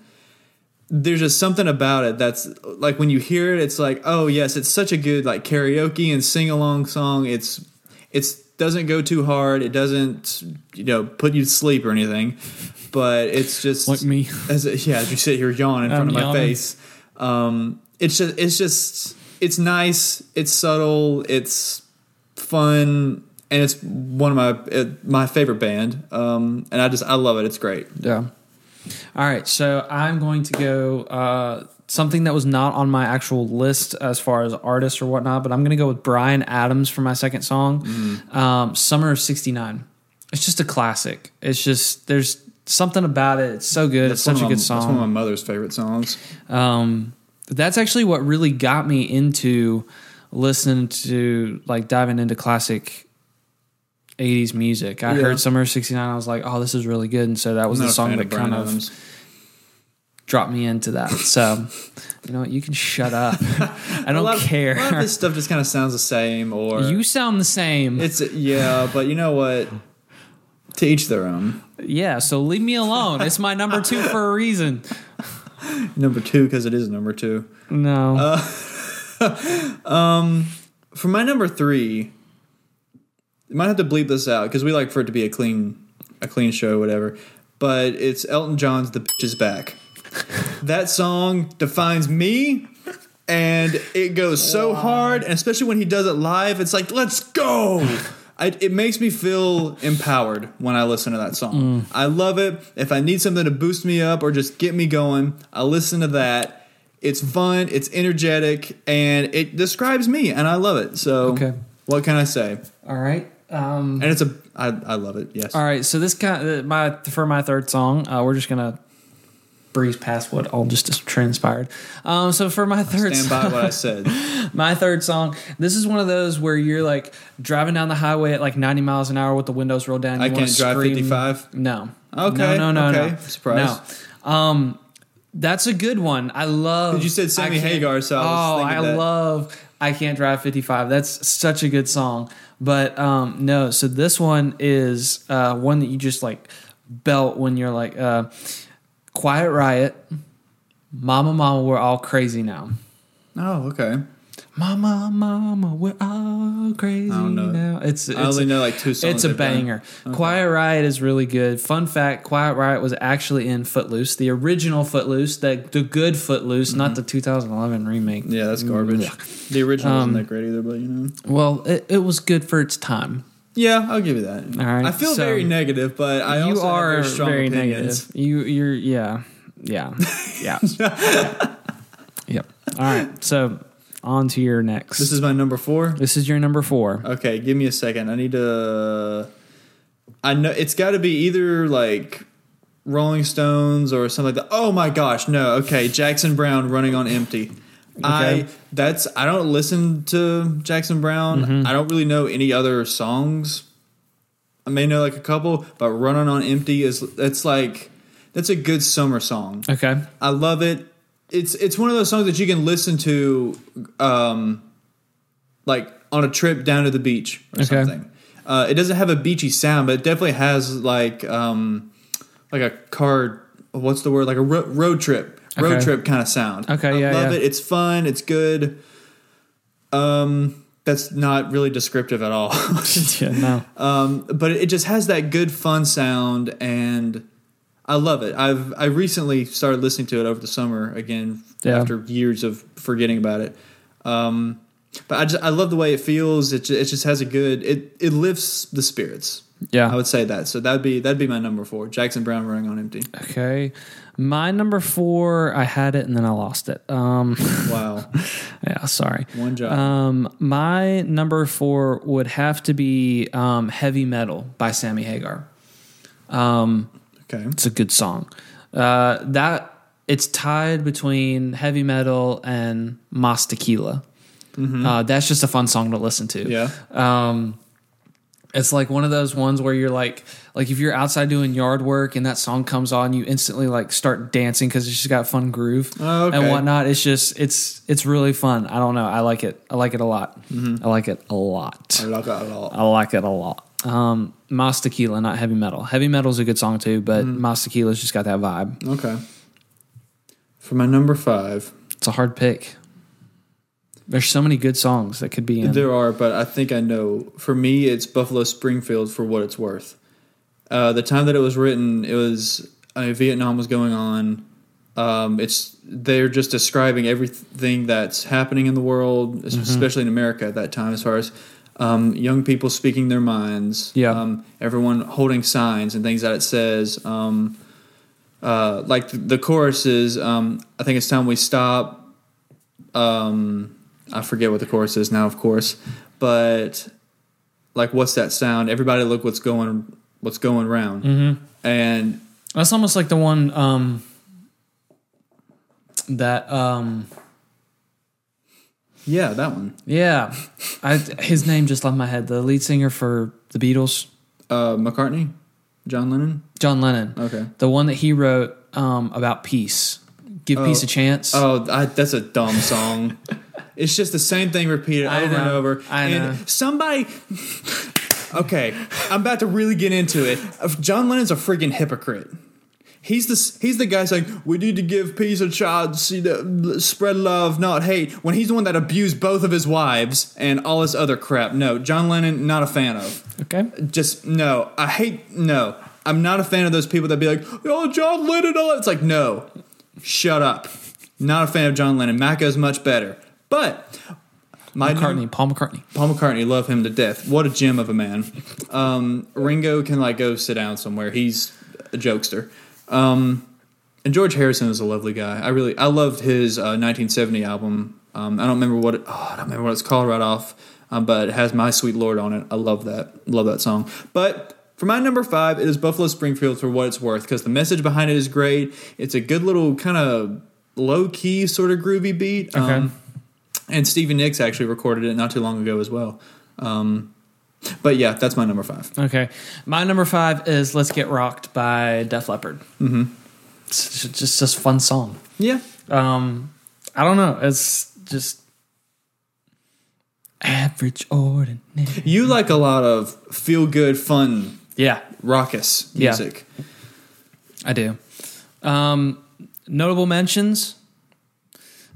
There's just something about it that's like when you hear it, it's like, oh yes, it's such a good like karaoke and sing along song. It's it's doesn't go too hard. It doesn't you know put you to sleep or anything, but it's just like me. as a, yeah, as you sit here yawn in front I'm of my yawning. face. Um, it's just it's just it's nice. It's subtle. It's fun, and it's one of my it, my favorite band. Um, and I just I love it. It's great. Yeah. All right, so I'm going to go uh, something that was not on my actual list as far as artists or whatnot, but I'm to go with Bryan Adams for my second song, Mm. um, "Summer of '69." It's just a classic. It's just there's something about it. It's so good. it's such a my- good song. That's one of my mother's favorite songs. Um, that's actually what really got me into listening to like diving into classic 80s music. I Yeah. heard Summer of 69. I was like, oh, this is really good. And so that was the song that kind of Adams. Dropped me into that. So, you know what? You can shut up. I don't of- care. A lot of this stuff just kind of sounds the same, or you sound the same. it's yeah. But you know what? To each their own. yeah. So leave me alone. It's my number two for a reason. Number two because it is number two. No. Uh, For my number three, you might have to bleep this out because we like for it to be a clean, a clean show, whatever. But it's Elton John's "The Bitch Is Back." That song defines me, and it goes so hard, and especially when he does it live, it's like, "Let's go!" I, it makes me feel empowered when I listen to that song. I love it. If I need something to boost me up or just get me going, I listen to that. It's fun, it's energetic, and it describes me, and I love it. So, Okay. what can I say? All right. Um, And it's a, I, I love it. Yes. all right. So this kind of, my for my third song, uh, we're just gonna breeze past what all just transpired. Um, so for my third Stand song, by what I said. my third song, this is one of those where you're like driving down the highway at like 90 miles an hour with the windows rolled down. I can't drive scream- 55? No. Okay, No. No. No. okay. no. Surprise. No. Um, That's a good one. I love. You said Sammy Hagar, so I was oh, I that. love. I can't drive 55. That's such a good song. But um, no, so this one is uh, one that you just like belt when you're like uh, Quiet Riot, Mama Mama, we're all crazy now. Oh, okay. Mama, mama, we're all crazy I don't know now. It's, it's I only know like two songs. it's a banger. Quiet Riot is really good. Fun fact: Quiet Riot was actually in Footloose, the original Footloose, the the good Footloose, not the 2011 remake. Mm-hmm. Yeah, that's garbage. Ugh. The original Um, wasn't that great either, but you know. Well, it, it was good for its time. Yeah, I'll give you that. All right, I feel so- very negative, but I you also are have very strong very opinions. negative. You you're yeah yeah yeah. yeah. Yep. All right. So on to your next. This is my number four. this is your number four. Okay, give me a second. I need to. I know it's got to be either like Rolling Stones or something like that. Oh my gosh, no. Okay, Jackson Browne running on empty. I that's I don't listen to Jackson Browne. Mm-hmm. I don't really know any other songs. I may know like a couple, but running on empty is that's like that's a good summer song. Okay. I love it. It's it's one of those songs that you can listen to, um, like on a trip down to the beach or Okay. something. Uh, it doesn't have a beachy sound, but it definitely has like um, like a car. What's the word? Like a ro- road trip, road Okay. trip kind of sound. Okay, I yeah, love yeah. it. It's fun. It's good. Um, that's not really descriptive at all. yeah. No. um, but it just has that good fun sound and I love it. I've I recently started listening to it over the summer again Yeah. after years of forgetting about it. Um, but I just I love the way it feels. It ju- it just has a good it it lifts the spirits. Yeah. I would say that. So that'd be that'd be my number four. Jackson Browne running on empty. Okay. My number four, I had it and then I lost it. Um, Wow, yeah, sorry. one job. Um, my number four would have to be um, "Heavy Metal" by Sammy Hagar. Um, okay, it's a good song. Uh, that it's tied between heavy metal and Mas Tequila. Uh, that's just a fun song to listen to. yeah, Um, it's like one of those ones where you're like, like if you're outside doing yard work and that song comes on, you instantly like start dancing because it's just got fun groove Oh, okay. and whatnot. It's just, it's, it's really fun. I don't know. I like it. I like it a lot. I like it a lot. I like that a lot. I like it a lot. Um, Mas Tequila, not heavy metal. Heavy metal is a good song too, but Mas Tequila's just got that vibe. Okay, for my number five. It's a hard pick. There's so many good songs that could be in. There are, but I think I know. For me, it's Buffalo Springfield for what it's worth. Uh, the time that it was written, it was I mean, Vietnam was going on. Um, it's they're just describing everything that's happening in the world, Mm-hmm. especially in America at that time, as far as um, young people speaking their minds. Yeah. um, everyone holding signs and things that it says. Um, uh, like the, the chorus is, um, I think it's time we stop. Um, I forget what the chorus is now, of course, but like, what's that sound? Everybody, look what's going, what's going around, Mm-hmm. and That's almost like the one um, that um, yeah, that one. yeah, I, his name just left my head. The lead singer for the Beatles, Uh, McCartney, John Lennon. John Lennon. Okay. The one that he wrote um, about peace. Give peace a chance. Oh, I, that's a dumb song. it's just the same thing repeated I over and over. I and know. Somebody. Okay, I'm about to really get into it. John Lennon's a freaking hypocrite. He's the he's the guy saying we need to give peace a know, spread love, not hate. When he's the one that abused both of his wives and all this other crap. No, John Lennon, not a fan of. okay. Just no. I hate no. I'm not a fan of those people that be like, oh, John Lennon. All that. It's like no, shut up. Not a fan of John Lennon. Macca's much better, but my McCartney, Paul McCartney. Paul McCartney, love him to death. What a gem of a man. Um, Ringo can like go sit down somewhere. He's a jokester. Um, and George Harrison is a lovely guy. I really I loved his uh, 1970 album. Um, I don't remember what it, oh, I don't remember what it's called right off, um, but it has "My Sweet Lord" on it. I love that. Love that song. But for my number five, it is Buffalo Springfield for what it's worth because the message behind it is great. It's a good little kind of low key sort of groovy beat. Okay. Um, and Stevie Nicks actually recorded it not too long ago as well. Um, but yeah, that's my number five. Okay. My number five is Let's Get Rocked by Def Leppard. it's just just a fun song. Yeah. Um, I don't know. It's just average ordinary. You like a lot of feel good, fun, Yeah, raucous Yeah. music. I do. Um, notable mentions.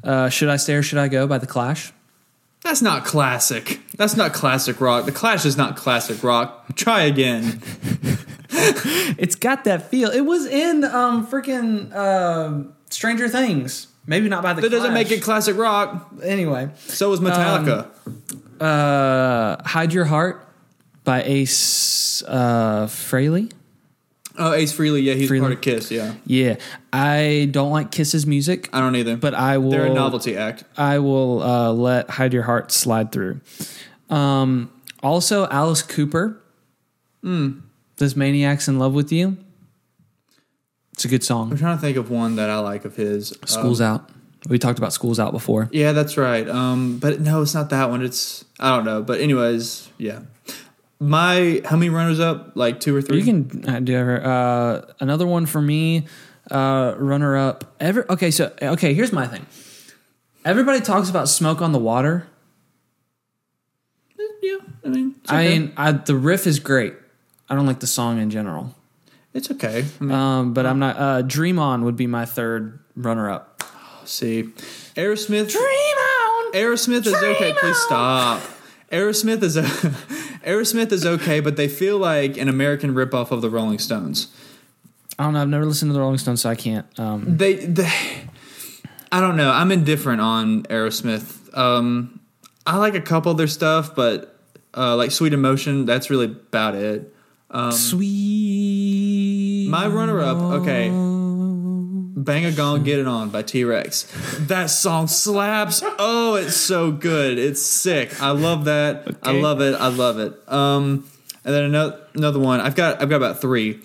Uh, should I stay or should I go by the Clash? That's not classic. That's not classic rock. The Clash is not classic rock. Try again. It's got that feel. It was in um freaking um Stranger Things. Maybe not by the. That doesn't make it classic rock. anyway. So was Metallica. Uh, Hide Your Heart by Ace uh, Frehley. Oh, Ace Frehley. Yeah, he's Frehley. part of Kiss. Yeah, Yeah, I don't like Kiss's music, I don't either. but I will. they're a novelty act. I will uh, let Hide Your Heart slide through. Um, also, Alice Cooper. This Maniac's in Love with You. It's a good song. I'm trying to think of one that I like of his. School's Um, Out. We talked about School's Out before. Yeah, that's right. Um, but no, it's not that one. It's I don't know. But anyways, yeah. My how many runners up? Like two or three. You can uh, do ever. Uh, another one for me. Uh, runner up. Ever okay? So okay, here's my thing. Everybody talks about smoke on the water. yeah, I mean, it's I mean, I, the riff is great. I don't like the song in general. it's okay. I mean, Um, but I'm not. Uh, Dream on would be my third runner up. see, Aerosmith. Dream on. Aerosmith is okay. Dream Please stop. Aerosmith is a, Aerosmith is okay, but they feel like an American ripoff of the Rolling Stones. I don't know. I've never listened to the Rolling Stones, so I can't. Um, They, they I don't know. I'm indifferent on Aerosmith. Um, I like a couple of their stuff, but uh, like Sweet Emotion, that's really about it. sweet. My runner up, okay. Bang a Gong, Get It On by T Rex. That song slaps. Oh, it's so good. It's sick. I love that. I love it. I love it. Um, and then another another one. I've got I've got about three.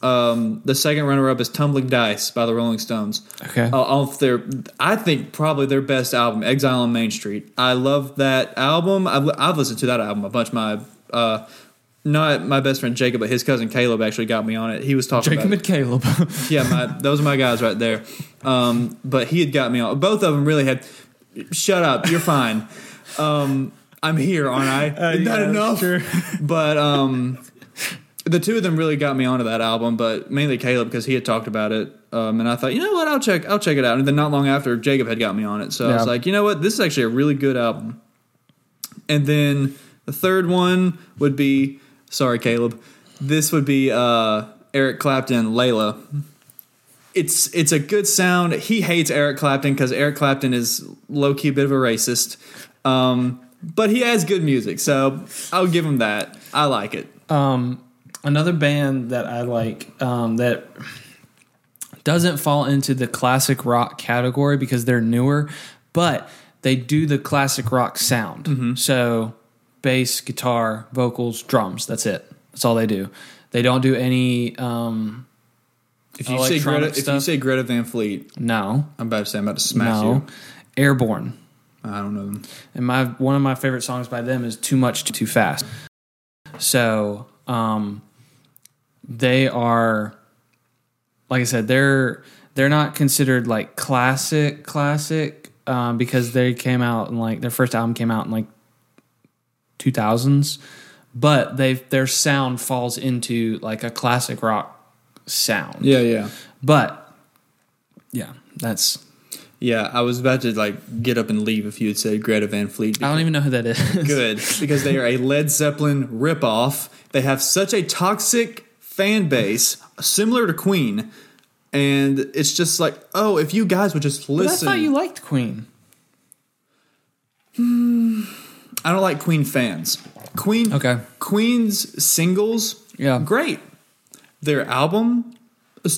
Um, the second runner up is Tumbling Dice by the Rolling Stones. Okay. Uh, off their, I think probably their best album, Exile on Main Street. I love that album. I've, I've listened to that album a bunch. My uh, not my best friend Jacob, but his cousin Caleb actually got me on it. He was talking Jacob and Caleb. yeah, my those are my guys right there. Um, but he had got me on. Both of them really had. Shut up, you're fine. Um, I'm here, aren't I? Isn't that enough? sure. But um, the two of them really got me onto that album, but mainly Caleb because he had talked about it. Um, and I thought, you know what, I'll check, I'll check it out. And then not long after, Jacob had got me on it, so I was like, you know what, this is actually a really good album. And then the third one would be, sorry, Caleb, this would be uh, Eric Clapton, Layla. It's it's a good sound. He hates Eric Clapton because Eric Clapton is low key a bit of a racist, um, but he has good music, so I'll give him that. I like it. Um, another band that I like um, that doesn't fall into the classic rock category because they're newer, but they do the classic rock sound. So bass, guitar, vocals, drums. That's it. That's all they do. They don't do any. Um, If you say Greta, if you say Greta Van Fleet, no, I'm about to say I'm about to smash no, you. Airbourne. I don't know them. And my one of my favorite songs by them is "Too Much Too Fast." So um, they are, like I said, they're they're not considered like classic classic um, because they came out and like their first album came out in like two thousands, but they their sound falls into like a classic rock sound. Yeah, yeah, But yeah, that's yeah. I was about to like get up and leave if you had said Greta Van Fleet. I don't even know who that is. good because they are a Led Zeppelin ripoff. They have such a toxic fan base, similar to Queen, and it's just like, oh, if you guys would just But I listen. thought you liked Queen. Hmm. I don't like Queen fans. Queen, Okay. Queen's singles, Yeah. great. Their album.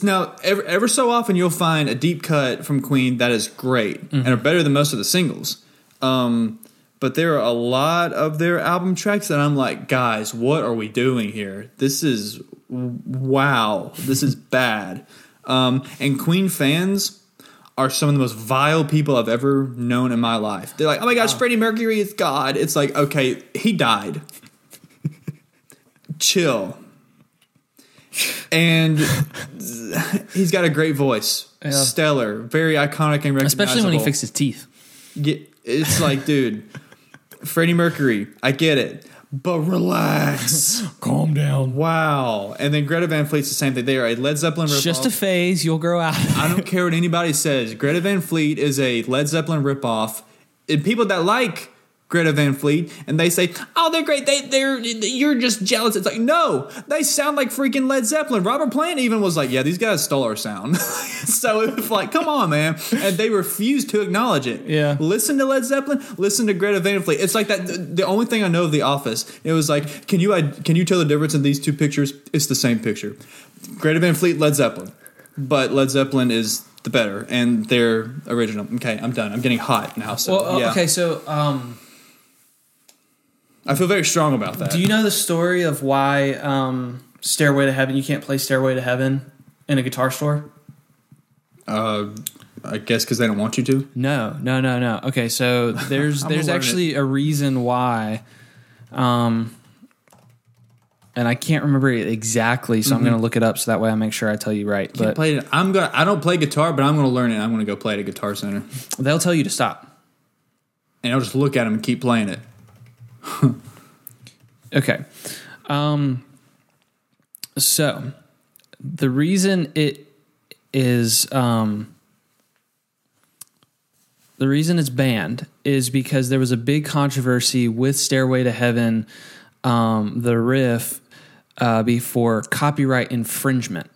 Now, ever, ever so often, you'll find a deep cut from Queen that is great and are better than most of the singles. Um, but there are a lot of their album tracks that I'm like, guys, what are we doing here? This is wow. This is bad. Um, and Queen fans are some of the most vile people I've ever known in my life. They're like, oh my gosh, Freddie Mercury is God. It's like, okay, he died. Chill. And he's got a great voice, Yeah. stellar, very iconic and recognizable. Especially when he fixed his teeth. Yeah, it's like, dude, Freddie Mercury, I get it, but relax. Calm down. wow. And then Greta Van Fleet's the same thing. They are a Led Zeppelin ripoff. Just a phase. You'll grow out. I don't care what anybody says. Greta Van Fleet is a Led Zeppelin ripoff. And people that like Greta Van Fleet and they say, "Oh, they're great. They they're you're just jealous." It's like, "No, they sound like freaking Led Zeppelin." Robert Plant even was like, "Yeah, these guys stole our sound." so it was like, "Come on, man." And they refused to acknowledge it. Yeah. Listen to Led Zeppelin, listen to Greta Van Fleet. It's like that the, the only thing I know of The Office. It was like, "Can you can you tell the difference in these two pictures?" It's the same picture. Greta Van Fleet, Led Zeppelin. But Led Zeppelin is the better and they're original. Okay, I'm done. I'm getting hot now. So Well, uh, yeah. okay. So, um, I feel very strong about that. do you know the story of why um, "Stairway to Heaven"? You can't play "Stairway to Heaven" in a guitar store. uh, I guess because they don't want you to. No, no, no, no. Okay, so there's there's gonna actually a reason why, um, and I can't remember it exactly, so I'm going to look it up so that way I make sure I tell you right. Can't But play it. I'm gonna. I don't play guitar, but I'm gonna learn it. I'm gonna go play at a guitar center, they'll tell you to stop. and I'll just look at them and keep playing it. Okay. Um, so the reason it is um, the reason it's banned is because there was a big controversy with Stairway to Heaven, um, the riff, uh, before copyright infringement.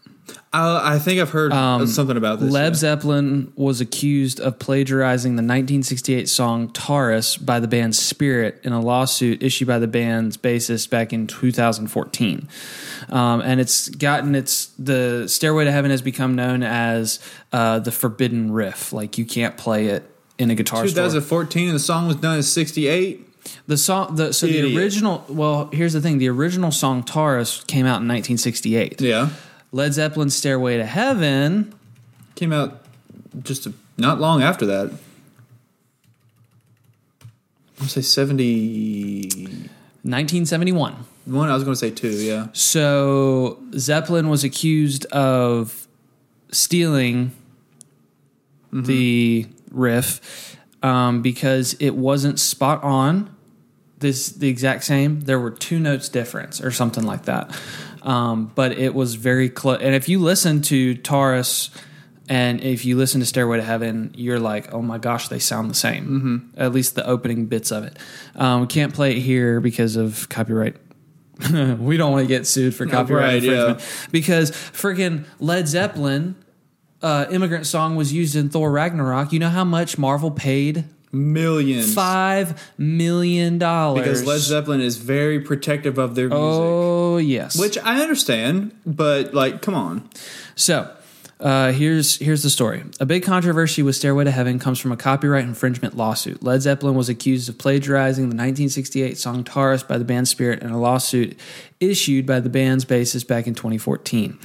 I, I think I've heard something about this. Led yeah. Zeppelin was accused of plagiarizing the 1968 song Taurus by the band Spirit in a lawsuit issued by the band's bassist back in 2014. Um, and it's gotten its the Stairway to Heaven has become known as uh, the forbidden riff. Like you can't play it in a guitar store. 2014, and the song was done in '68. The song, the so the original. Well, here's the thing: the original song Taurus came out in 1968. Yeah, Led Zeppelin's Stairway to Heaven came out just a, not long after that. I say 71. 1971. I was going to say two. Yeah. So Zeppelin was accused of stealing the riff um, because it wasn't spot on. This the exact same. There were two notes difference or something like that. Um, but it was very close. And if you listen to Taurus and if you listen to Stairway to Heaven, you're like, oh my gosh, they sound the same. Mm-hmm. At least the opening bits of it. Um, we can't play it here because of copyright we don't want to get sued for copyright right, yeah. infringement because freaking Led Zeppelin uh, immigrant song was used in Thor Ragnarok. You know how much Marvel paid? Millions. Five million dollars. Because Led Zeppelin is very protective of their music. Oh yes. Which I understand, but like, come on. So uh, here's here's the story. A big controversy with Stairway to Heaven comes from a copyright infringement lawsuit. Led Zeppelin was accused of plagiarizing the 1968 song Taurus by the band Spirit in a lawsuit issued by the band's bassist back in 2014.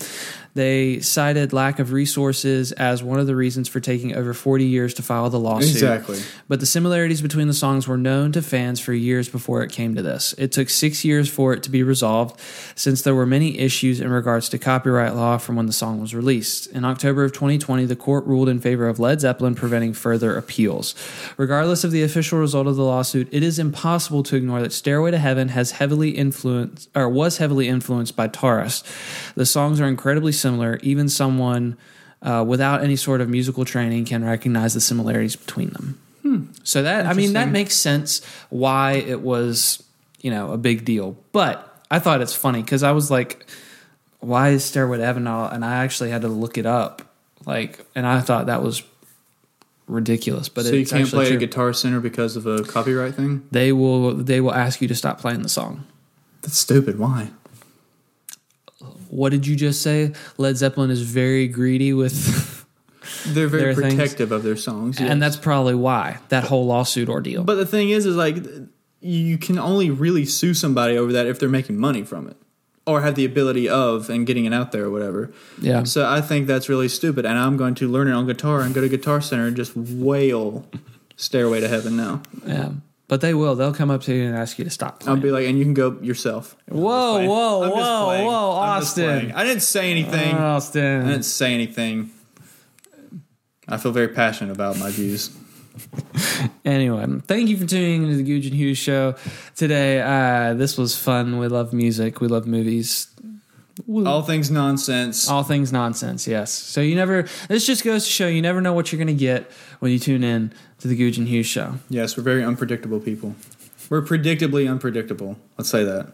They cited lack of resources as one of the reasons for taking over 40 years to file the lawsuit. Exactly. But the similarities between the songs were known to fans for years before it came to this. It took six years for it to be resolved, since there were many issues in regards to copyright law from when the song was released. In October of 2020, the court ruled in favor of Led Zeppelin, preventing further appeals. Regardless of the official result of the lawsuit, it is impossible to ignore that Stairway to Heaven has heavily influenced, or was heavily influenced by Taurus. The songs are incredibly similar. Even someone uh, without any sort of musical training can recognize the similarities between them. So that I mean that makes sense why it was you know a big deal. But I thought it's funny because I was like, why is Stairway to Heaven? all- And I actually had to look it up, like, and I thought that was ridiculous. But so you can't play at a. Guitar Center because of a copyright thing? They will they will ask you to stop playing the song. That's stupid. Why? What did you just say? Led Zeppelin is very greedy with, They're very There are things- protective of their songs. yes. and that's probably why that whole lawsuit ordeal. But the thing is, is like you can only really sue somebody over that if they're making money from it, or have the ability of and getting it out there or whatever. yeah, So I think that's really stupid, and I'm going to learn it on guitar and go to Guitar Center and just wail "Stairway to Heaven" now. yeah. But they will. They'll come up to you and ask you to stop I'll be like, and you can go yourself. whoa, whoa, I'm whoa, whoa, Austin. I didn't say anything. Austin, I didn't say anything. I feel very passionate about my views. Anyway, thank you for tuning into the Gouge and Hughes show today. Uh, this was fun. We love music. We love movies. All things nonsense. All things nonsense, yes. So you never, this just goes to show you never know what you're going to get when you tune in to the Gouge and Hughes show. Yes, we're very unpredictable people. We're predictably unpredictable. Let's say that.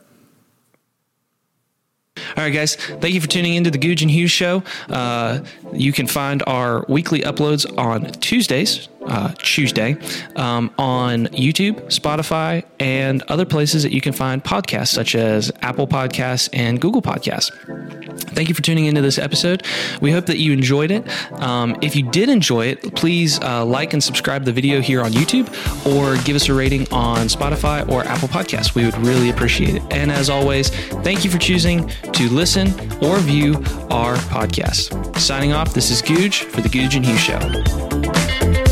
All right, guys. Thank you for tuning into the Gouge and Hughes show. Uh, you can find our weekly uploads on Tuesdays, uh, Tuesday, um, on YouTube, Spotify, and other places that you can find podcasts, such as Apple Podcasts and Google Podcasts. Thank you for tuning into this episode. We hope that you enjoyed it. Um, if you did enjoy it, please uh, like and subscribe the video here on YouTube or give us a rating on Spotify or Apple Podcasts. We would really appreciate it. And as always, thank you for choosing to listen or view our podcast. Signing off, this is Gouge for the Gouge and Hughes Show.